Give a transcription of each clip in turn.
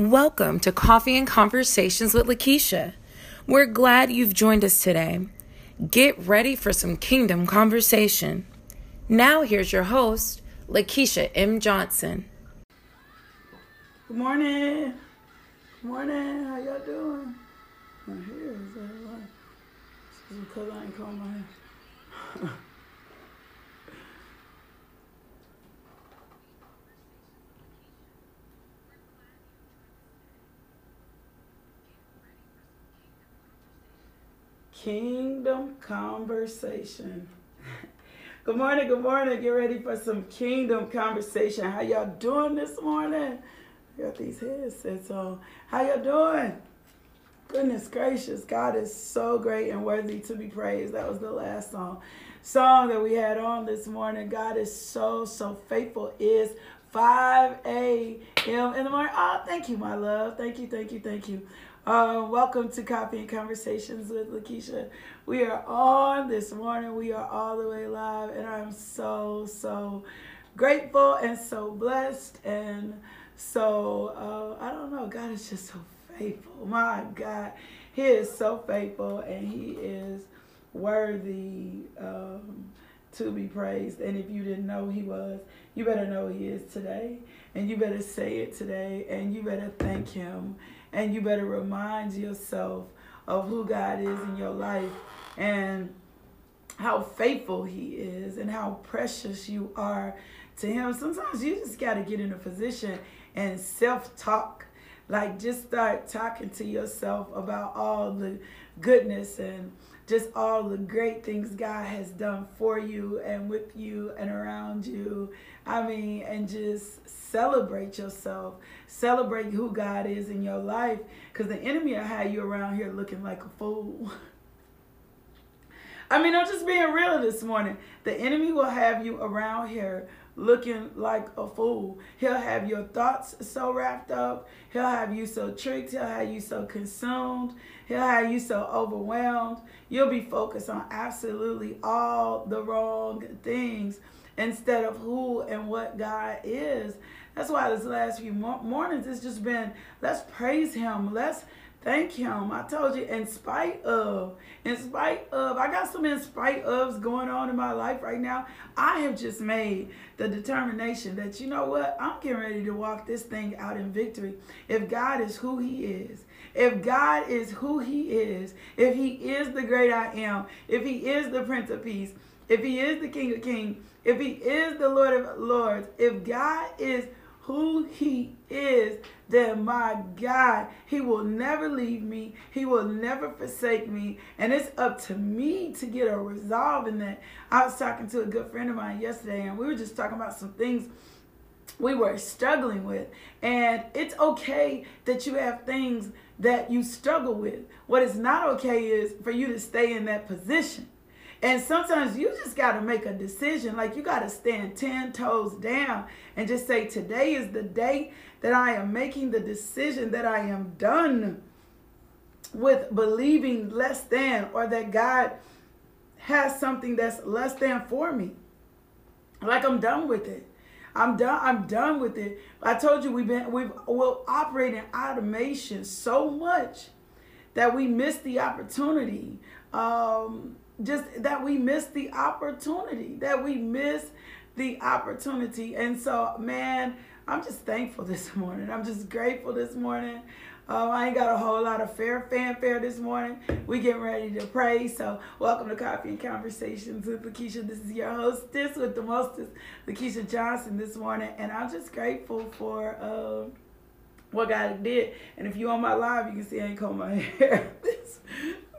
Welcome to Coffee and Conversations with Lakeisha. We're glad you've joined us today. Get ready for some kingdom conversation. Now, here's your host, Lakeisha M. Johnson. Good morning. Good morning. How y'all doing? My hair is uh, because I ain't combed my hair. Kingdom conversation. good morning, good morning. Get ready for some kingdom conversation. How y'all doing this morning? got these headsets on. How y'all doing? Goodness gracious, God is so great and worthy to be praised. That was the last song. Song that we had on this morning. God is so, so faithful. Is 5 a.m. in the morning. Oh, thank you, my love. Thank you, thank you, thank you. Uh, welcome to Coffee and Conversations with Lakeisha. We are on this morning. We are all the way live, and I'm so, so grateful and so blessed. And so, uh, I don't know, God is just so faithful. My God, He is so faithful, and He is worthy um, to be praised. And if you didn't know He was, you better know He is today, and you better say it today, and you better thank Him and you better remind yourself of who God is in your life and how faithful He is and how precious you are to Him. Sometimes you just got to get in a position and self talk. Like, just start talking to yourself about all the goodness and just all the great things God has done for you and with you and around you. I mean, and just celebrate yourself. Celebrate who God is in your life because the enemy will have you around here looking like a fool. I mean, I'm just being real this morning. The enemy will have you around here looking like a fool. He'll have your thoughts so wrapped up. He'll have you so tricked. He'll have you so consumed. He'll have you so overwhelmed. You'll be focused on absolutely all the wrong things instead of who and what God is. That's why this last few mornings it's just been let's praise Him. Let's Thank him. I told you, in spite of, in spite of, I got some in spite ofs going on in my life right now. I have just made the determination that, you know what, I'm getting ready to walk this thing out in victory. If God is who he is, if God is who he is, if he is the great I am, if he is the Prince of Peace, if he is the King of Kings, if he is the Lord of Lords, if God is who he is, then my God, he will never leave me. He will never forsake me. And it's up to me to get a resolve in that. I was talking to a good friend of mine yesterday, and we were just talking about some things we were struggling with. And it's okay that you have things that you struggle with. What is not okay is for you to stay in that position. And sometimes you just got to make a decision. Like you got to stand 10 toes down and just say, Today is the day that I am making the decision that I am done with believing less than or that God has something that's less than for me. Like I'm done with it. I'm done. I'm done with it. I told you we've been we've will operate in automation so much that we miss the opportunity um, just that we miss the opportunity, that we miss the opportunity. And so, man, I'm just thankful this morning. I'm just grateful this morning. Um, I ain't got a whole lot of fair fanfare this morning. We getting ready to pray. So welcome to Coffee and Conversations with Lakeisha. This is your hostess with the mostest, Lakeisha Johnson this morning. And I'm just grateful for uh, what God did. And if you on my live, you can see I ain't comb my hair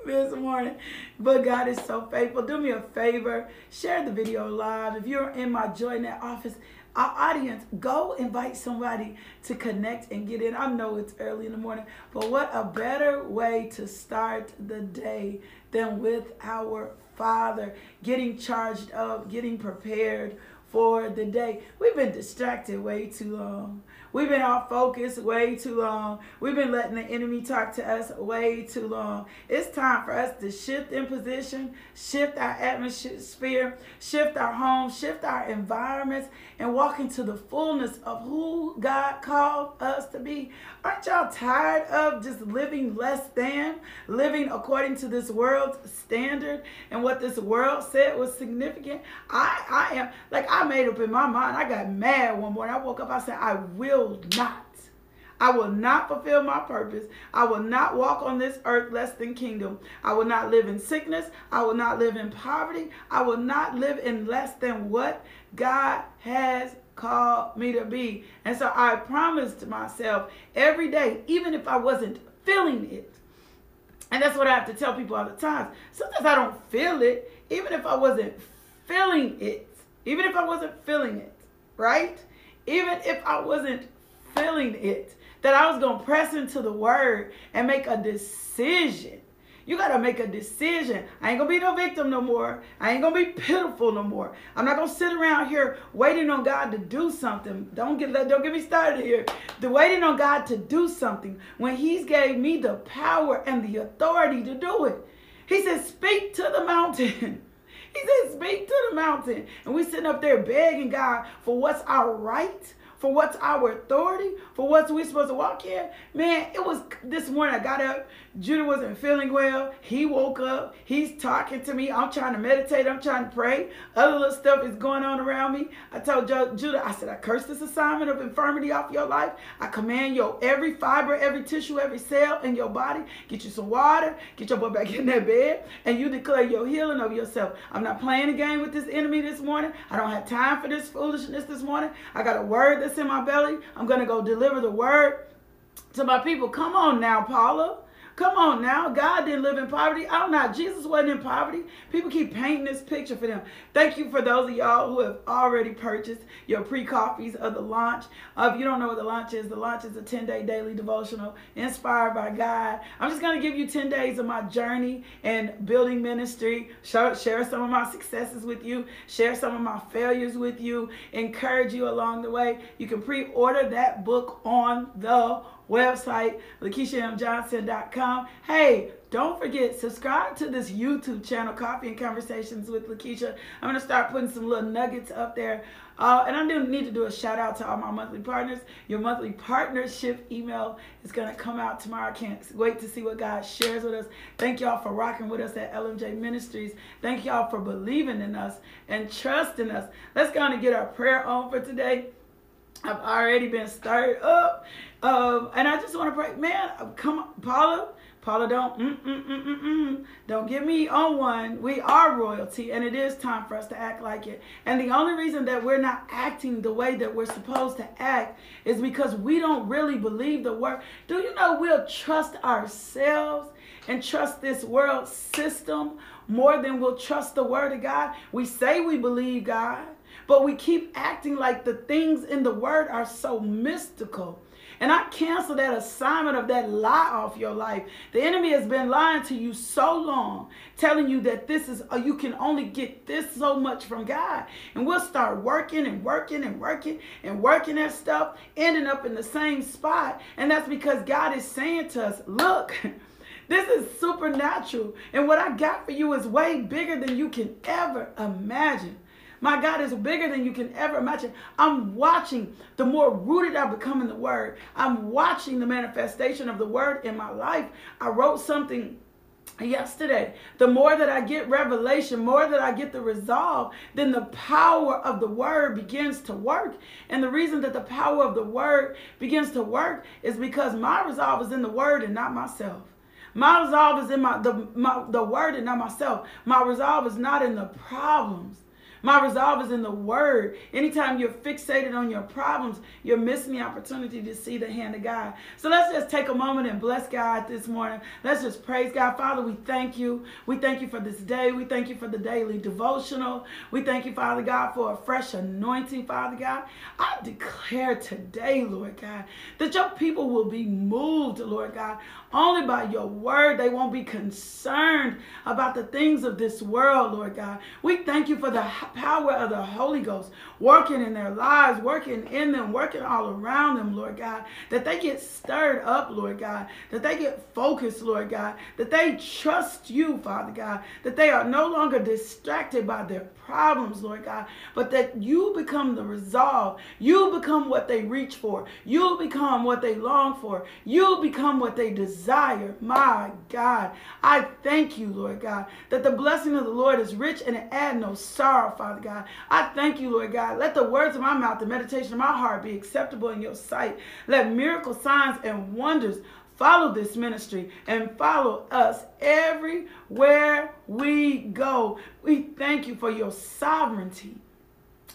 this morning. But God is so faithful. Do me a favor, share the video live. If you're in my JoyNet office, our audience, go invite somebody to connect and get in. I know it's early in the morning, but what a better way to start the day than with our Father, getting charged up, getting prepared for the day. We've been distracted way too long. We've been off focus way too long. We've been letting the enemy talk to us way too long. It's time for us to shift in position, shift our atmosphere, shift our home, shift our environments, and walk into the fullness of who God called us to be. Aren't y'all tired of just living less than, living according to this world's standard and what this world said was significant? I, I am, like, I made up in my mind. I got mad one morning. I woke up, I said, I will not. I will not fulfill my purpose. I will not walk on this earth less than kingdom. I will not live in sickness. I will not live in poverty. I will not live in less than what God has called me to be. And so I promised myself every day, even if I wasn't feeling it. And that's what I have to tell people all the time. Sometimes I don't feel it, even if I wasn't feeling it. Even if I wasn't feeling it, right? Even if I wasn't feeling it, that I was going to press into the word and make a decision. You got to make a decision. I ain't going to be no victim no more. I ain't going to be pitiful no more. I'm not going to sit around here waiting on God to do something. Don't get don't get me started here. The waiting on God to do something when he's gave me the power and the authority to do it. He said, "Speak to the mountain." He said, Speak to the mountain. And we sitting up there begging God for what's our right, for what's our authority, for what's we supposed to walk in. Man, it was this morning I got up. Judah wasn't feeling well. He woke up. He's talking to me. I'm trying to meditate. I'm trying to pray. Other little stuff is going on around me. I told Judah, I said, I curse this assignment of infirmity off your life. I command your every fiber, every tissue, every cell in your body. Get you some water. Get your butt back in that bed. And you declare your healing of yourself. I'm not playing a game with this enemy this morning. I don't have time for this foolishness this morning. I got a word that's in my belly. I'm going to go deliver the word to my people. Come on now, Paula. Come on now. God didn't live in poverty. I'm not. Jesus wasn't in poverty. People keep painting this picture for them. Thank you for those of y'all who have already purchased your pre copies of the launch. Uh, if you don't know what the launch is, the launch is a 10 day daily devotional inspired by God. I'm just going to give you 10 days of my journey and building ministry, share, share some of my successes with you, share some of my failures with you, encourage you along the way. You can pre order that book on the website, LakeishaMJohnson.com. Hey, don't forget, subscribe to this YouTube channel, Coffee and Conversations with Lakeisha. I'm going to start putting some little nuggets up there. Uh, and I do need to do a shout out to all my monthly partners. Your monthly partnership email is going to come out tomorrow. I can't wait to see what God shares with us. Thank y'all for rocking with us at LMJ Ministries. Thank y'all for believing in us and trusting us. Let's go and get our prayer on for today. I've already been stirred up. Um, and I just want to pray, man, come on, Paula. Paula, don't, mm, mm, mm, mm, mm, don't get me on one. We are royalty, and it is time for us to act like it. And the only reason that we're not acting the way that we're supposed to act is because we don't really believe the word. Do you know we'll trust ourselves and trust this world system more than we'll trust the word of God? We say we believe God, but we keep acting like the things in the word are so mystical and I cancel that assignment of that lie off your life. The enemy has been lying to you so long, telling you that this is, uh, you can only get this so much from God. And we'll start working and working and working and working at stuff, ending up in the same spot. And that's because God is saying to us, look, This is supernatural. And what I got for you is way bigger than you can ever imagine. My God is bigger than you can ever imagine. I'm watching the more rooted I become in the word. I'm watching the manifestation of the word in my life. I wrote something yesterday. The more that I get revelation, more that I get the resolve, then the power of the word begins to work. And the reason that the power of the word begins to work is because my resolve is in the word and not myself. My resolve is in my the my, the word and not myself. My resolve is not in the problems. My resolve is in the word. Anytime you're fixated on your problems, you're missing the opportunity to see the hand of God. So let's just take a moment and bless God this morning. Let's just praise God. Father, we thank you. We thank you for this day. We thank you for the daily devotional. We thank you, Father God, for a fresh anointing, Father God. I declare today, Lord God, that your people will be moved, Lord God, only by your word. They won't be concerned about the things of this world, Lord God. We thank you for the power of the Holy Ghost working in their lives, working in them, working all around them, Lord God. That they get stirred up, Lord God. That they get focused, Lord God. That they trust you, Father God. That they are no longer distracted by their problems, Lord God, but that you become the resolve. You become what they reach for. You become what they long for. You become what they desire. My God, I thank you, Lord God, that the blessing of the Lord is rich and it add no sorrow, Father God. I thank you, Lord God. Let the words of my mouth, the meditation of my heart be acceptable in your sight. Let miracle signs and wonders follow this ministry and follow us everywhere we go. We thank you for your sovereignty.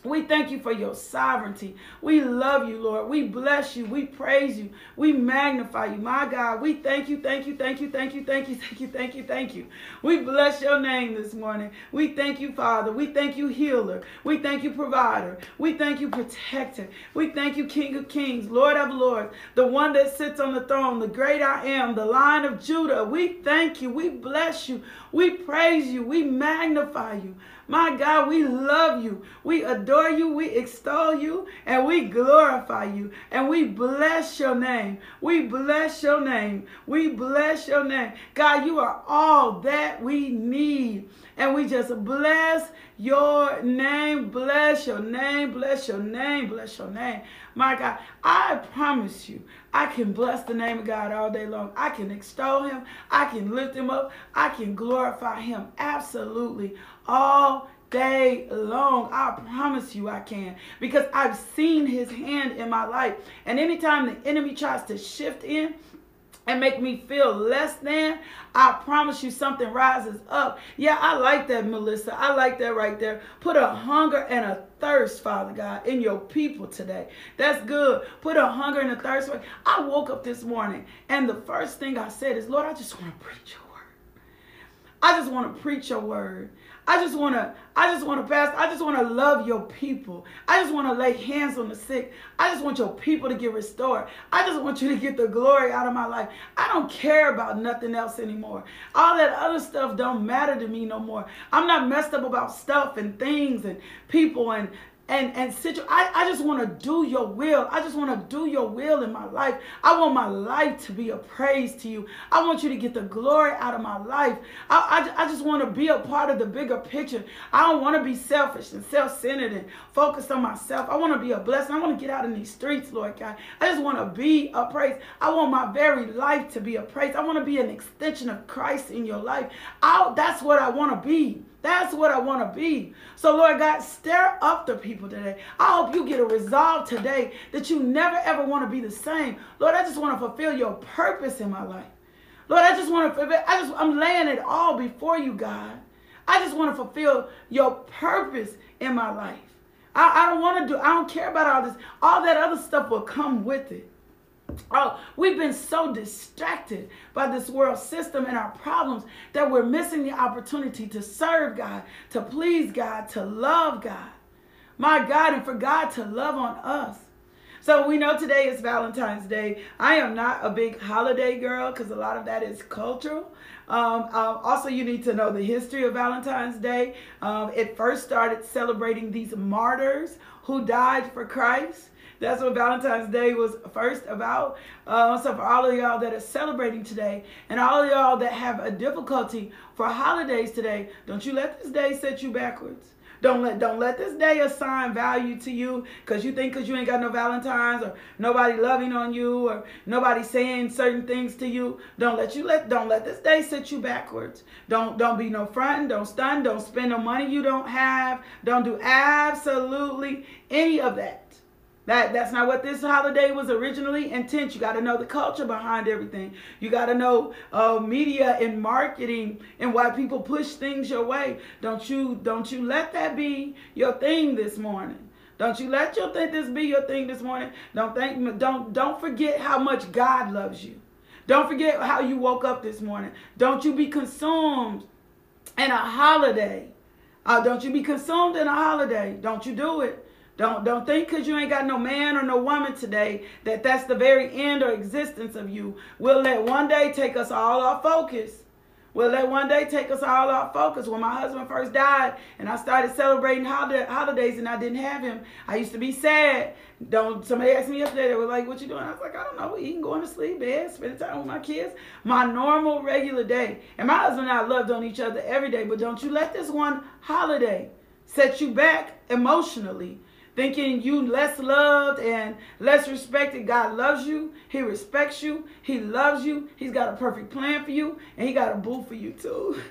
We thank you for your sovereignty. We love you, Lord. We bless you. We praise you. We magnify you. My God, we thank you, thank you, thank you, thank you, thank you, thank you, thank you, thank you. We bless your name this morning. We thank you, Father. We thank you, healer. We thank you, provider. We thank you, protector. We thank you, King of kings, Lord of lords, the one that sits on the throne, the great I am, the lion of Judah. We thank you. We bless you. We praise you. We magnify you. My God, we love you. We adore you. We extol you. And we glorify you. And we bless your name. We bless your name. We bless your name. God, you are all that we need. And we just bless your name. Bless your name. Bless your name. Bless your name. My God, I promise you, I can bless the name of God all day long. I can extol him. I can lift him up. I can glorify him absolutely all day long. I promise you I can because I've seen his hand in my life. And anytime the enemy tries to shift in, and make me feel less than, I promise you something rises up. Yeah, I like that, Melissa. I like that right there. Put a hunger and a thirst, Father God, in your people today. That's good. Put a hunger and a thirst. I woke up this morning and the first thing I said is, Lord, I just want to preach your word. I just want to preach your word. I just want to, I just want to pass. I just want to love your people. I just want to lay hands on the sick. I just want your people to get restored. I just want you to get the glory out of my life. I don't care about nothing else anymore. All that other stuff don't matter to me no more. I'm not messed up about stuff and things and people and and and situ- I, I just want to do your will. I just want to do your will in my life. I want my life to be a praise to you. I want you to get the glory out of my life. I, I, I just want to be a part of the bigger picture. I don't want to be selfish and self-centered and focused on myself. I want to be a blessing. I want to get out in these streets, Lord God. I just want to be a praise. I want my very life to be a praise. I want to be an extension of Christ in your life. I, that's what I want to be. That's what I want to be. So, Lord God, stir up the people today. I hope you get a resolve today that you never ever want to be the same. Lord, I just want to fulfill your purpose in my life. Lord, I just want to fulfill, I just I'm laying it all before you, God. I just want to fulfill your purpose in my life. I, I don't want to do, I don't care about all this. All that other stuff will come with it. Oh, we've been so distracted by this world system and our problems that we're missing the opportunity to serve God, to please God, to love God. My God, and for God to love on us. So we know today is Valentine's Day. I am not a big holiday girl because a lot of that is cultural. Um, um, also, you need to know the history of Valentine's Day. Um, it first started celebrating these martyrs who died for Christ. That's what Valentine's Day was first about. Uh, so for all of y'all that are celebrating today and all of y'all that have a difficulty for holidays today, don't you let this day set you backwards. Don't let don't let this day assign value to you because you think because you ain't got no Valentines or nobody loving on you or nobody saying certain things to you. Don't let you let don't let this day set you backwards. Don't don't be no front, don't stun, don't spend no money you don't have. Don't do absolutely any of that. That that's not what this holiday was originally intent. You got to know the culture behind everything. You got to know uh, media and marketing and why people push things your way. Don't you don't you let that be your thing this morning. Don't you let your think this be your thing this morning. Don't think don't don't forget how much God loves you. Don't forget how you woke up this morning. Don't you be consumed in a holiday. Uh, don't you be consumed in a holiday. Don't you do it. Don't don't think because you ain't got no man or no woman today that that's the very end or existence of you. We'll let one day take us all off focus. will let one day take us all off focus. When my husband first died and I started celebrating holidays and I didn't have him, I used to be sad. Don't somebody asked me yesterday, they were like, What you doing? I was like, I don't know, eating, going to sleep, bed, spending time with my kids. My normal regular day. And my husband and I loved on each other every day, but don't you let this one holiday set you back emotionally thinking you less loved and less respected. God loves you. He respects you. He loves you. He's got a perfect plan for you. And he got a boo for you too.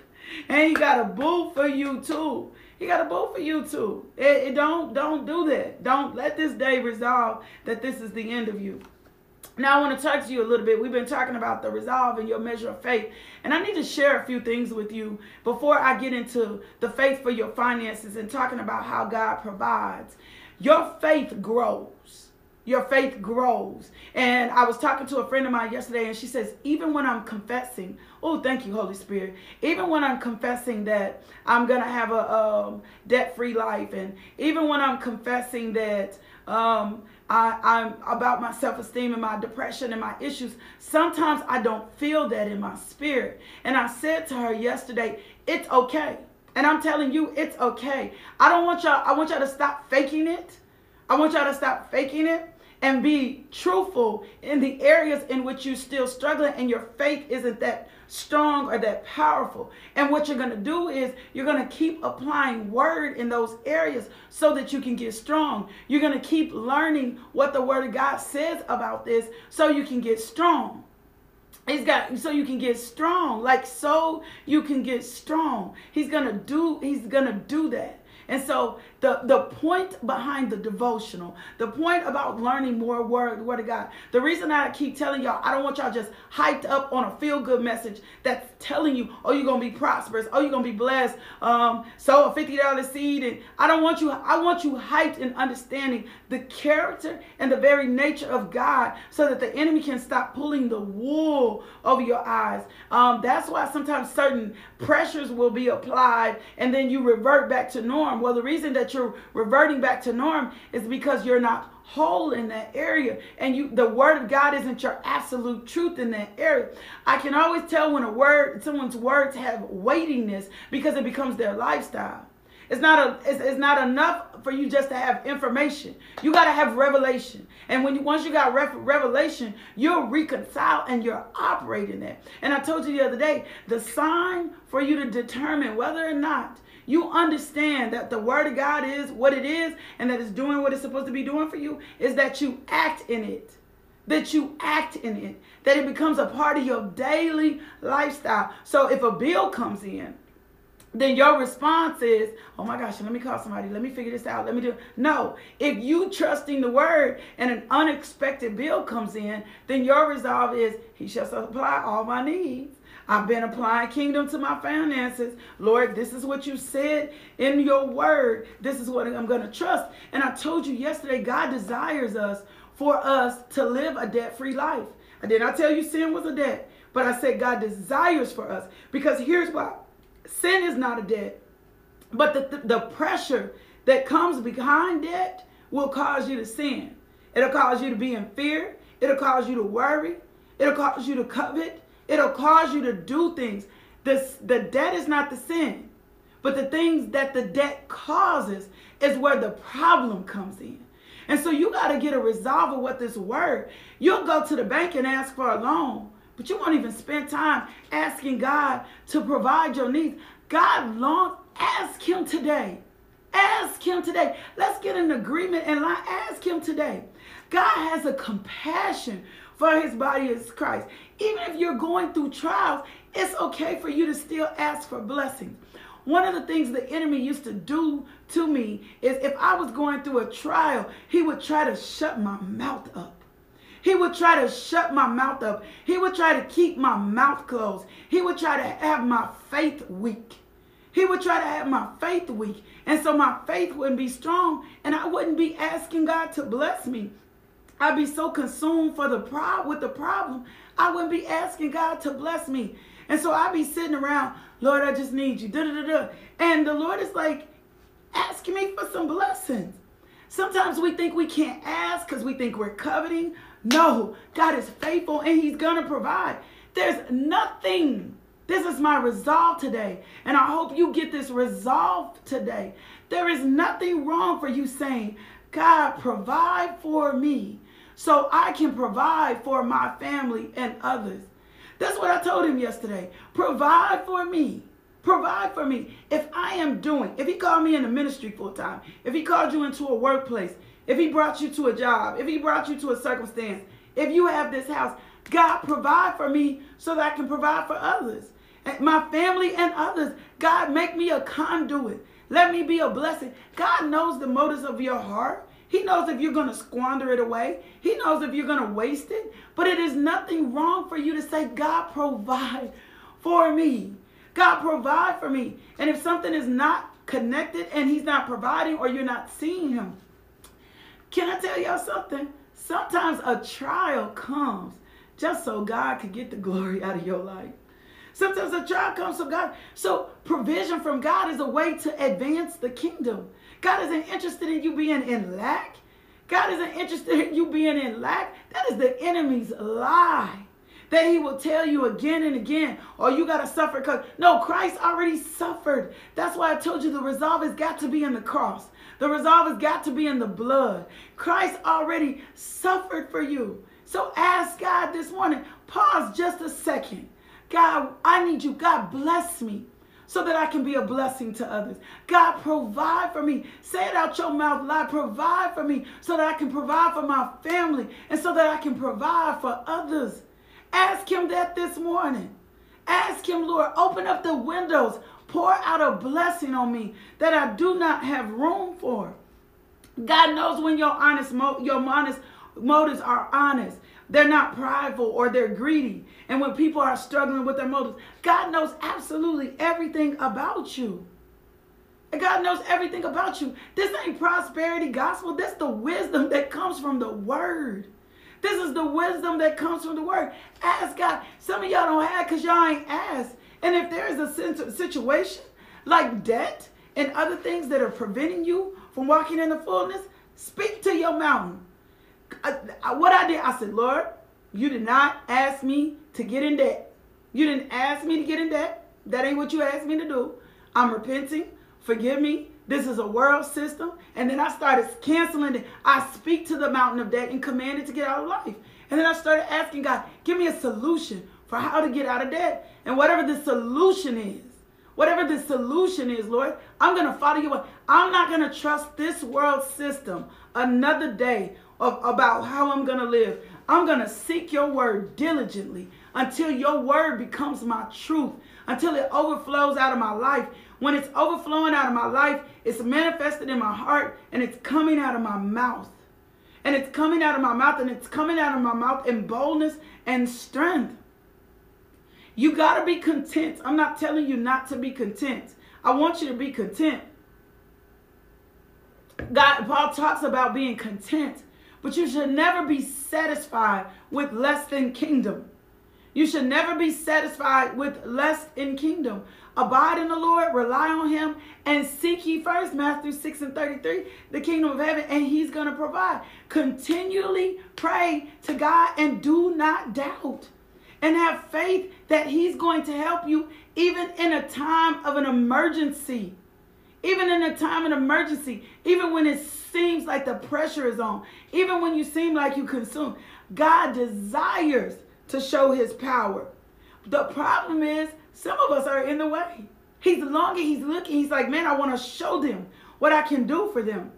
And he got a boo for you too. He got a boo for you too. It, it don't don't do that. Don't let this day resolve that this is the end of you. Now, I want to talk to you a little bit. We've been talking about the resolve and your measure of faith. And I need to share a few things with you before I get into the faith for your finances and talking about how God provides. Your faith grows. Your faith grows. And I was talking to a friend of mine yesterday, and she says, even when I'm confessing, oh, thank you, Holy Spirit. Even when I'm confessing that I'm going to have a um, debt free life, and even when I'm confessing that um, I, I'm about my self esteem and my depression and my issues, sometimes I don't feel that in my spirit. And I said to her yesterday, it's okay. And I'm telling you, it's okay. I don't want y'all, I want y'all to stop faking it. I want y'all to stop faking it and be truthful in the areas in which you're still struggling and your faith isn't that strong or that powerful. And what you're going to do is you're going to keep applying word in those areas so that you can get strong. You're going to keep learning what the word of God says about this so you can get strong. He's got so you can get strong, like so you can get strong. He's gonna do. He's gonna do that. And so the, the point behind the devotional, the point about learning more word, word of God, the reason I keep telling y'all, I don't want y'all just hyped up on a feel-good message that's telling you, oh, you're gonna be prosperous, oh, you're gonna be blessed, um, sow a $50 seed. And I don't want you, I want you hyped in understanding the character and the very nature of God so that the enemy can stop pulling the wool over your eyes. Um, that's why sometimes certain pressures will be applied and then you revert back to norm. Well, the reason that you're reverting back to norm is because you're not whole in that area. And you the word of god isn't your absolute truth in that area. I can always tell when a word someone's words have weightiness because it becomes their lifestyle. It's not a it's, it's not enough for you just to have information. You got to have revelation. And when you once you got revelation you'll reconcile and you're operating it. And i told you the other day the sign for you to determine whether or not you understand that the word of God is what it is and that it's doing what it's supposed to be doing for you, is that you act in it. That you act in it. That it becomes a part of your daily lifestyle. So if a bill comes in, then your response is, oh my gosh, let me call somebody. Let me figure this out. Let me do. No. If you trusting the word and an unexpected bill comes in, then your resolve is, he shall supply all my needs I've been applying kingdom to my finances. Lord, this is what you said in your word. This is what I'm going to trust. And I told you yesterday, God desires us for us to live a debt free life. I did not tell you sin was a debt, but I said God desires for us because here's why sin is not a debt, but the, the, the pressure that comes behind debt will cause you to sin. It'll cause you to be in fear. It'll cause you to worry. It'll cause you to covet. It'll cause you to do things. The debt is not the sin, but the things that the debt causes is where the problem comes in. And so you got to get a resolve of what this word. You'll go to the bank and ask for a loan, but you won't even spend time asking God to provide your needs. God long ask him today. Ask him today. Let's get an agreement and ask him today. God has a compassion for his body is Christ. Even if you're going through trials, it's okay for you to still ask for blessings. One of the things the enemy used to do to me is if I was going through a trial, he would try to shut my mouth up. He would try to shut my mouth up. He would try to keep my mouth closed. He would try to have my faith weak. He would try to have my faith weak. And so my faith wouldn't be strong and I wouldn't be asking God to bless me. I'd be so consumed for the prob with the problem, I wouldn't be asking God to bless me. And so I'd be sitting around, Lord, I just need you. Da, da, da. And the Lord is like asking me for some blessings. Sometimes we think we can't ask because we think we're coveting. No, God is faithful and He's going to provide. There's nothing This is my resolve today. And I hope you get this resolve today. There is nothing wrong for you saying, God, provide for me so I can provide for my family and others. That's what I told him yesterday. Provide for me. Provide for me. If I am doing, if he called me in the ministry full time, if he called you into a workplace, if he brought you to a job, if he brought you to a circumstance, if you have this house, God provide for me so that I can provide for others. My family and others. God make me a conduit. Let me be a blessing. God knows the motives of your heart. He knows if you're going to squander it away. He knows if you're going to waste it. But it is nothing wrong for you to say, God, provide for me. God, provide for me. And if something is not connected and He's not providing or you're not seeing Him, can I tell y'all something? Sometimes a trial comes just so God can get the glory out of your life. Sometimes a trial comes from God. So provision from God is a way to advance the kingdom. God isn't interested in you being in lack. God isn't interested in you being in lack. That is the enemy's lie. That he will tell you again and again, oh, you got to suffer. Cause no, Christ already suffered. That's why I told you the resolve has got to be in the cross. The resolve has got to be in the blood. Christ already suffered for you. So ask God this morning, pause just a second. God, I need you. God, bless me so that I can be a blessing to others. God, provide for me. Say it out your mouth loud. Provide for me so that I can provide for my family and so that I can provide for others. Ask Him that this morning. Ask Him, Lord, open up the windows. Pour out a blessing on me that I do not have room for. God knows when your honest, your honest motives are honest. They're not prideful or they're greedy. And when people are struggling with their motives, God knows absolutely everything about you. And God knows everything about you. This ain't prosperity gospel. This is the wisdom that comes from the word. This is the wisdom that comes from the word. Ask God. Some of y'all don't have because y'all ain't asked. And if there is a situation like debt and other things that are preventing you from walking in the fullness, speak to your mountain. What I did, I said, Lord, you did not ask me to get in debt. You didn't ask me to get in debt. That ain't what you asked me to do. I'm repenting. Forgive me. This is a world system. And then I started canceling it. I speak to the mountain of debt and command it to get out of life. And then I started asking God, give me a solution for how to get out of debt. And whatever the solution is, whatever the solution is, Lord, I'm going to follow you. I'm not going to trust this world system another day of, about how I'm going to live. I'm going to seek your word diligently until your word becomes my truth, until it overflows out of my life. When it's overflowing out of my life, it's manifested in my heart and it's coming out of my mouth. And it's coming out of my mouth and it's coming out of my mouth in boldness and strength. You got to be content. I'm not telling you not to be content. I want you to be content. God, Paul talks about being content. But you should never be satisfied with less than kingdom. You should never be satisfied with less in kingdom. Abide in the Lord, rely on him, and seek ye first, Matthew 6 and 33, the kingdom of heaven, and he's going to provide. Continually pray to God and do not doubt. And have faith that he's going to help you even in a time of an emergency. Even in a time of emergency, even when it seems like the pressure is on, even when you seem like you consume, God desires to show his power. The problem is some of us are in the way. He's longing, he's looking, he's like, man, I want to show them what I can do for them.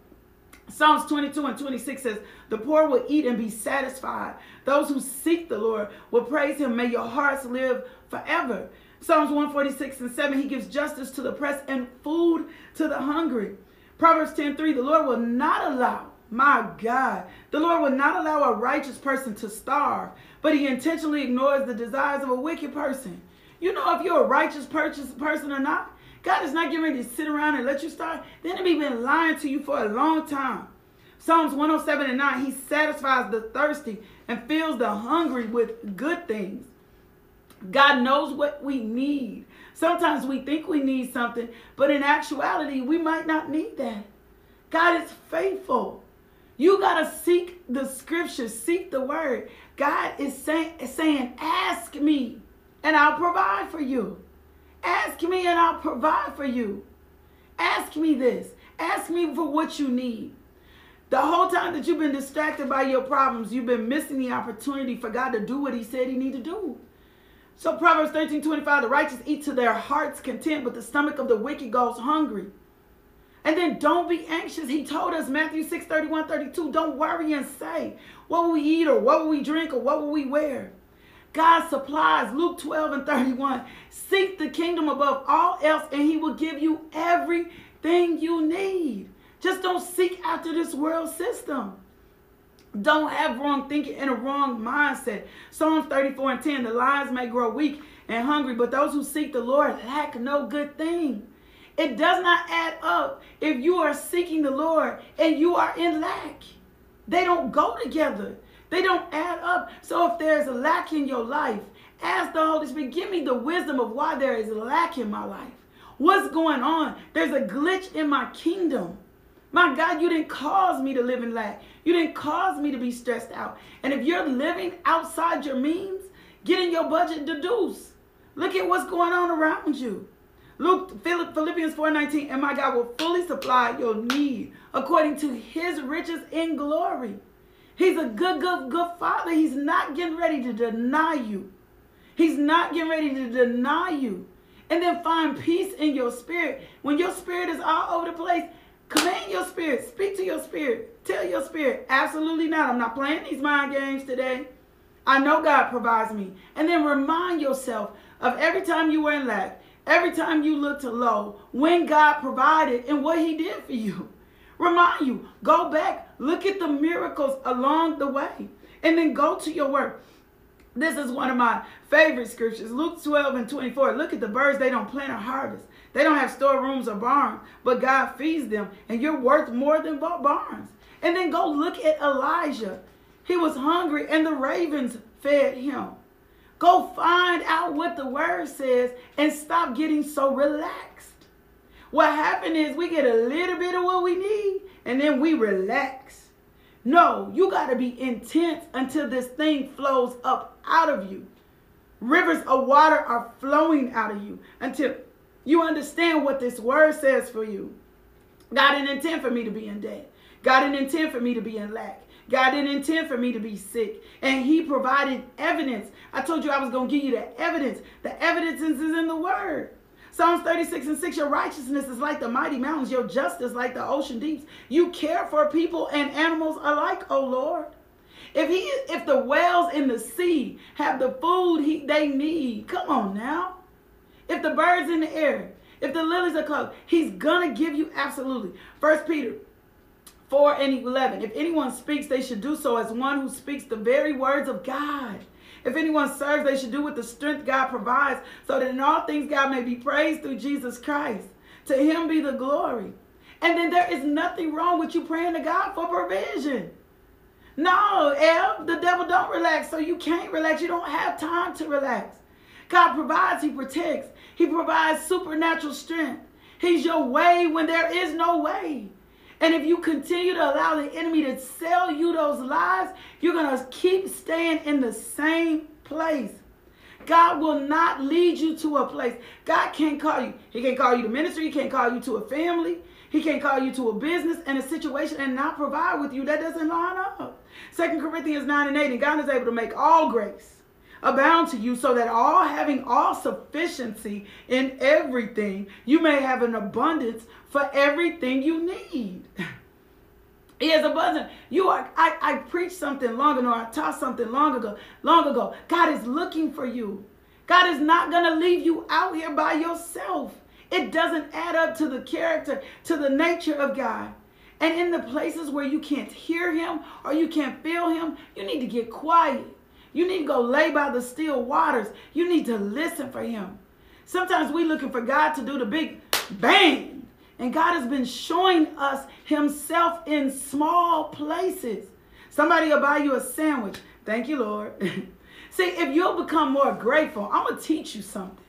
Psalms 22 and 26 says, The poor will eat and be satisfied. Those who seek the Lord will praise him. May your hearts live forever. Psalms 146 and 7, he gives justice to the oppressed and food to the hungry. Proverbs 10 3, the Lord will not allow, my God, the Lord will not allow a righteous person to starve, but he intentionally ignores the desires of a wicked person. You know if you're a righteous person or not. God is not getting ready to sit around and let you starve. The enemy been lying to you for a long time. Psalms 107 and 9, he satisfies the thirsty and fills the hungry with good things. God knows what we need. Sometimes we think we need something, but in actuality, we might not need that. God is faithful. You got to seek the scripture, seek the word. God is saying, saying, ask me. and I'll provide for you. Ask me and I'll provide for you. Ask me this. Ask me for what you need. The whole time that you've been distracted by your problems, you've been missing the opportunity for God to do what He said He need to do. So Proverbs 13, 25, the righteous eat to their heart's content, but the stomach of the wicked goes hungry. And then don't be anxious. He told us, Matthew 6, 31, 32, don't worry and say, what will we eat or what will we drink or what will we wear? God supplies, Luke 12 and 31. Seek the kingdom above all else, and he will give you everything you need. Just don't seek after this world system. Don't have wrong thinking and a wrong mindset. Psalms 34 and 10 The lions may grow weak and hungry, but those who seek the Lord lack no good thing. It does not add up if you are seeking the Lord and you are in lack. They don't go together, they don't add up. So if there's a lack in your life, ask the Holy Spirit, give me the wisdom of why there is a lack in my life. What's going on? There's a glitch in my kingdom. My God, you didn't cause me to live in lack. You didn't cause me to be stressed out. And if you're living outside your means, getting your budget deduce. Look at what's going on around you. Luke Philippians 4:19, and my God will fully supply your need according to his riches in glory. He's a good, good, good father. He's not getting ready to deny you. He's not getting ready to deny you. And then find peace in your spirit. When your spirit is all over the place, Command your spirit. Speak to your spirit. Tell your spirit, absolutely not. I'm not playing these mind games today. I know God provides me. And then remind yourself of every time you were in lack, every time you looked to low, when God provided and what He did for you. Remind you, go back, look at the miracles along the way, and then go to your work. This is one of my favorite scriptures. Luke 12 and 24. Look at the birds, they don't plant or harvest. They don't have storerooms or barns, but God feeds them, and you're worth more than barns. And then go look at Elijah. He was hungry, and the ravens fed him. Go find out what the word says and stop getting so relaxed. What happened is we get a little bit of what we need and then we relax. No, you got to be intense until this thing flows up out of you. Rivers of water are flowing out of you until you understand what this word says for you. God didn't intend for me to be in debt. God didn't intend for me to be in lack. God didn't intend for me to be sick. And he provided evidence. I told you I was going to give you the evidence. The evidence is in the word. Psalms 36 and 6, your righteousness is like the mighty mountains, your justice like the ocean deeps. You care for people and animals alike, O Lord. If he if the whales in the sea have the food he, they need, come on now. If the birds in the air, if the lilies are clothed, he's going to give you absolutely. First Peter 4 and 11. If anyone speaks, they should do so as one who speaks the very words of God. If anyone serves, they should do with the strength God provides, so that in all things God may be praised through Jesus Christ. To him be the glory. And then there is nothing wrong with you praying to God for provision. No, El, the devil don't relax, so you can't relax. You don't have time to relax. God provides, He protects, He provides supernatural strength. He's your way when there is no way. And if you continue to allow the enemy to sell you those lies, you're going to keep staying in the same place. God will not lead you to a place. God can't call you. He can't call you to ministry. He can't call you to a family. He can't call you to a business and a situation and not provide with you. That doesn't line up. Second Corinthians 9 and 8, and God is able to make all grace abound to you so that all having all sufficiency in everything you may have an abundance for everything you need. He has abundance. You are I, I preached something long ago. I taught something long ago long ago. God is looking for you. God is not going to leave you out here by yourself. It doesn't add up to the character to the nature of god. And in the places where you can't hear him or you can't feel him you need to get quiet you need to go lay by the still waters. You need to listen for him. Sometimes we're looking for God to do the big bang. And God has been showing us himself in small places. Somebody will buy you a sandwich. Thank you, Lord. See, if you'll become more grateful, I'm going to teach you something.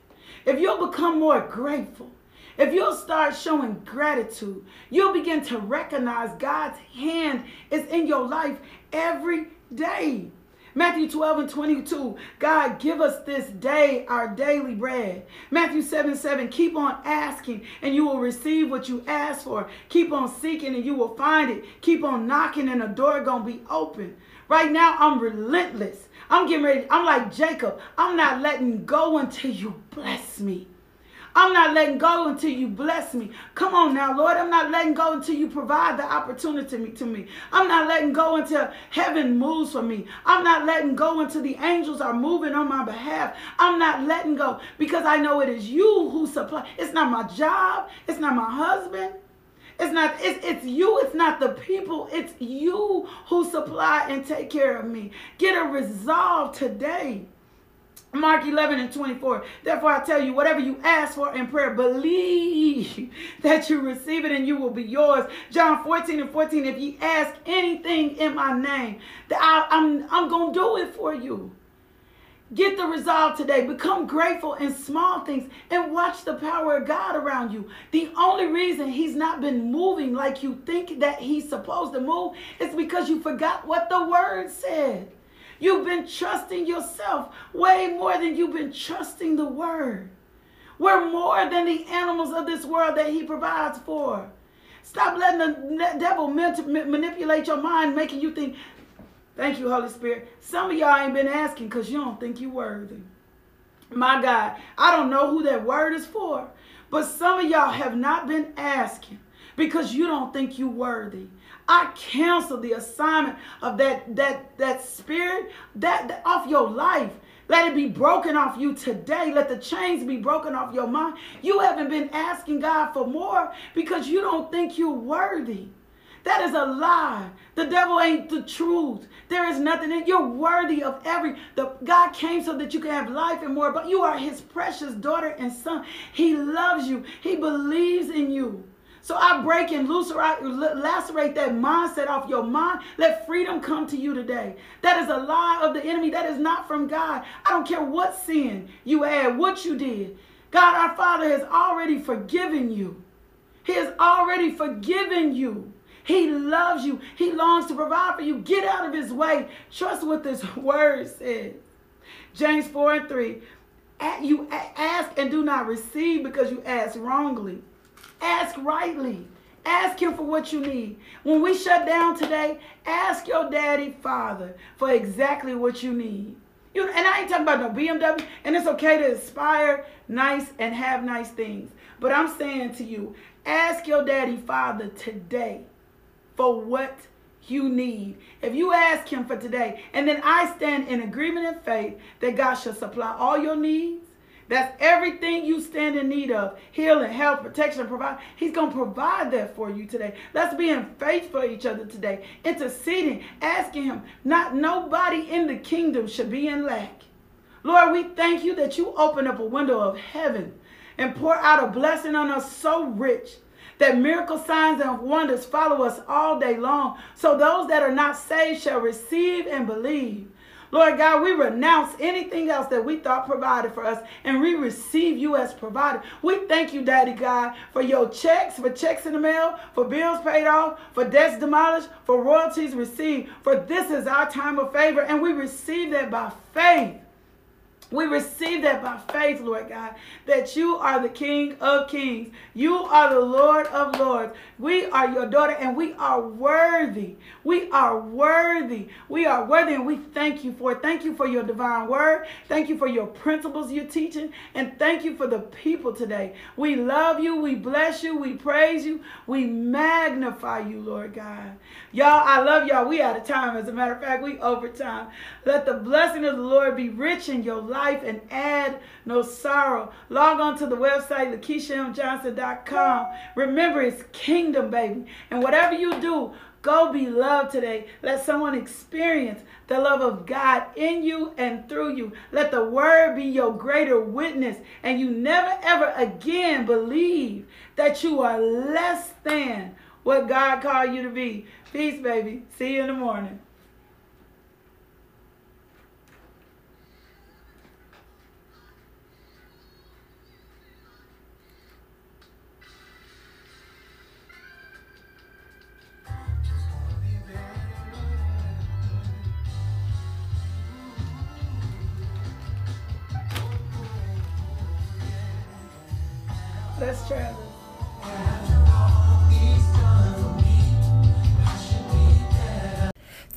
If you'll become more grateful, if you'll start showing gratitude, you'll begin to recognize God's hand is in your life every day. Matthew 12 and 22, God, give us this day our daily bread. Matthew 7 7, keep on asking and you will receive what you ask for. Keep on seeking and you will find it. Keep on knocking and the door gonna be open. Right now, I'm relentless. I'm getting ready. I'm like Jacob. I'm not letting go until you bless me. I'm not letting go until you bless me. Come on now, Lord. I'm not letting go until you provide the opportunity to me. I'm not letting go until heaven moves for me. I'm not letting go until the angels are moving on my behalf. I'm not letting go because I know it is you who supply. It's not my job. It's not my husband. It's not, it's, it's you, it's not the people, it's you who supply and take care of me. Get a resolve today. Mark 11 and 24. Therefore, I tell you, whatever you ask for in prayer, believe that you receive it and you will be yours. John 14 and 14. If you ask anything in my name, that I, I'm, I'm going to do it for you. Get the resolve today. Become grateful in small things and watch the power of God around you. The only reason He's not been moving like you think that He's supposed to move is because you forgot what the Word said. You've been trusting yourself way more than you've been trusting the word. We're more than the animals of this world that he provides for. Stop letting the devil manipulate your mind, making you think, thank you, Holy Spirit. Some of y'all ain't been asking because you don't think you're worthy. My God, I don't know who that word is for, but some of y'all have not been asking because you don't think you're worthy. I cancel the assignment of that that that spirit that, that off your life. Let it be broken off you today. Let the chains be broken off your mind. You haven't been asking God for more because you don't think you're worthy. That is a lie. The devil ain't the truth. There is nothing in you're worthy of every the God came so that you can have life and more, but you are his precious daughter and son. He loves you. He believes in you. So I break and lacerate that mindset off your mind. Let freedom come to you today. That is a lie of the enemy. That is not from God. I don't care what sin you had, what you did. God, our Father has already forgiven you. He has already forgiven you. He loves you. He longs to provide for you. Get out of his way. Trust what this word says. James 4 and 3. You ask and do not receive because you ask wrongly Ask rightly. Ask him for what you need. When we shut down today, ask your daddy, father, for exactly what you need. You and I ain't talking about no BMW, and it's okay to aspire nice and have nice things. But I'm saying to you, ask your daddy, father today for what you need. If you ask him for today, and then I stand in agreement and faith that God shall supply all your needs that's everything you stand in need of healing, health, protection, provide. He's going to provide that for you today. Let's be in faith for each other today, interceding, asking Him. Not nobody in the kingdom should be in lack. Lord, we thank you that you open up a window of heaven and pour out a blessing on us so rich that miracle signs and wonders follow us all day long. So those that are not saved shall receive and believe. Lord God, we renounce anything else that we thought provided for us and we receive you as provided. We thank you, Daddy God, for your checks, for checks in the mail, for bills paid off, for debts demolished, for royalties received. For this is our time of favor and we receive that by faith. We receive that by faith, Lord God, that you are the King of kings. You are the Lord of lords. We are your daughter and we are worthy. We are worthy. We are worthy and we thank you for it. Thank you for your divine word. Thank you for your principles you're teaching. And thank you for the people today. We love you. We bless you. We praise you. We magnify you, Lord God. Y'all, I love y'all. We out of time. As a matter of fact, we over time. Let the blessing of the Lord be rich in your life life and add no sorrow. Log on to the website, LakeishaMJohnson.com. Remember, it's kingdom, baby. And whatever you do, Go be loved today. Let someone experience the love of God in you and through you. Let the word be your greater witness. And you never, ever again believe that you are less than what God called you to be. Peace, baby. See you in the morning.